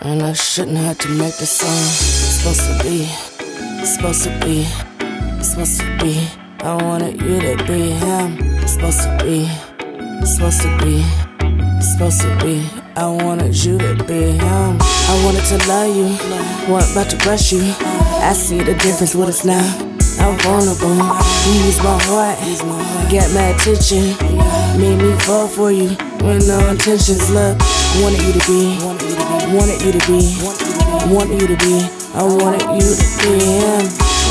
And I shouldn't have to make the song. Supposed to be, supposed to be, supposed to be. I wanted you to be him. Supposed to be, supposed to be, supposed to be. I wanted you to be him. I wanted to love you, wasn't about to rush you. I see the difference with us now. I'm vulnerable. You use my heart, get my attention. Made me fall for you with no intentions. Look, wanted you to be, wanted you to be, wanted you to be. I wanted you to be him.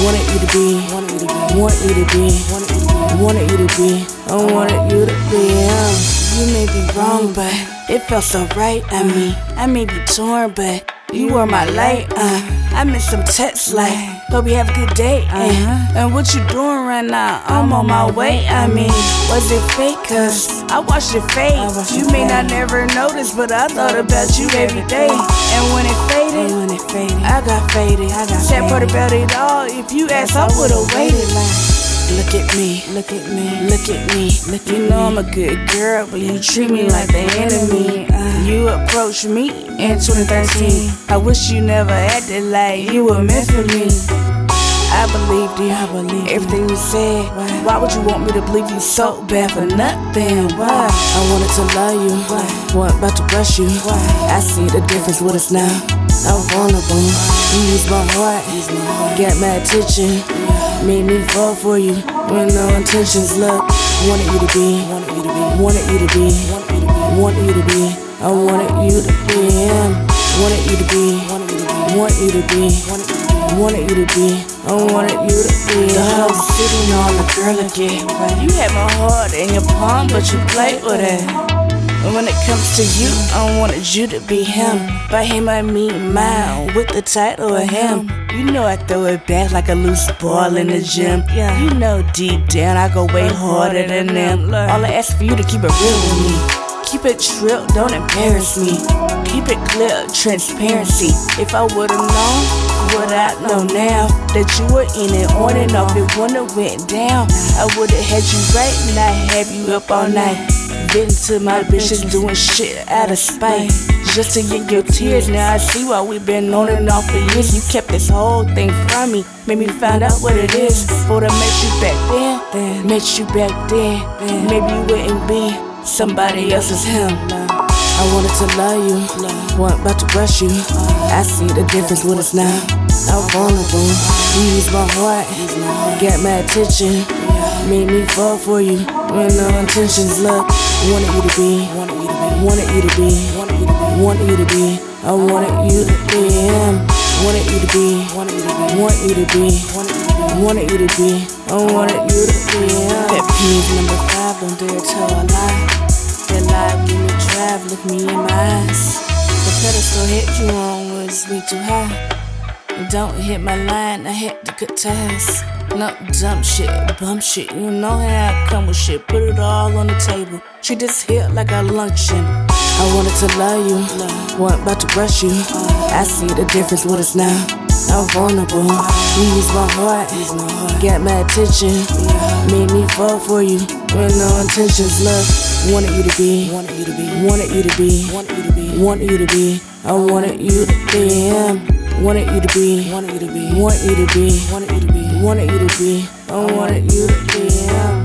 Wanted you to be, wanted you to be, I wanted you to be. I wanted you to be him. You may be wrong, but it felt so right. I mean, I may be torn, but you were my light. Uh, I miss some texts like, hope you have a good day. Uh, and what you doing right now? I'm on my way. I mean, was it fake? Cause I watched your face. You may not never notice, but I thought about you every day. And when it faded, when it faded, I got faded. I got Sad part about it all, if you asked, I would've waited. Like, Look at me, look at me, look at me. Look at you know I'm a good girl, but you treat me like the enemy. Uh, you approached me in 2013. I wish you never acted like you were meant for me. I believed you, I believed everything you said. Why? Why would you want me to believe you so bad for nothing? Why? I wanted to love you, Why? wasn't about to rush you. Why? I see the difference with us now. I'm vulnerable. You use my heart, get my attention. Made me fall for you with no intentions. Look, I wanted you to be, wanted you to be, wanted you to be. I wanted you to be him. Wanted you to be, want you to be, wanted you to be. I wanted you to be the house sitting on the girl again. You had my heart in your palm, but you played with it. And when it comes to you, I wanted you to be him. By him, I mean mine with the title of him. You know I throw it back like a loose ball in the gym. Yeah. You know deep down I go way harder than them. All I ask for you to keep it real with me. Keep it trill, don't embarrass me. Keep it clear, transparency. If I would've known what I know now, that you were in it on and off, it wouldn't went down. I would've had you right, not have you up all night. Been to my bitches doing shit out of spite. Just to get your tears, now I see why we've been on and off for years. You kept this whole thing from me, made me find out what it is. For to met you back then, met you back then, maybe you wouldn't be somebody else's him. I wanted to love you, wasn't about to rush you. I see the difference with us now. I'm vulnerable. You use my heart, get my attention, made me fall for you with no intentions. Look, wanted you to be, wanted you to be, wanted you to be. I want you to be, I wanted you to be him. Wanted you to be, I wanted you to be, I want you to be, I wanted you to be. I wanted you to be him. That peas number five, don't dare tell a lie. That lie when you drive, look me in my eyes. The pedestal hit you on was way too high. Don't hit my line, I hit the good times. No dumb shit, bum shit. You know how I come with shit. Put it all on the table. Treat this hit like a luncheon. I wanted to love you, wasn't about to rush you. I see the difference with us now. I'm vulnerable. You use my heart, get my attention. Made me fall for you with no intentions. Look, wanted you to be, wanted you to be, wanted you to be, wanted you to be. I wanted you to be. Wanted you to be, wanted you to be, want you to be, wanted you to be, wanted you to be. I wanted you to be.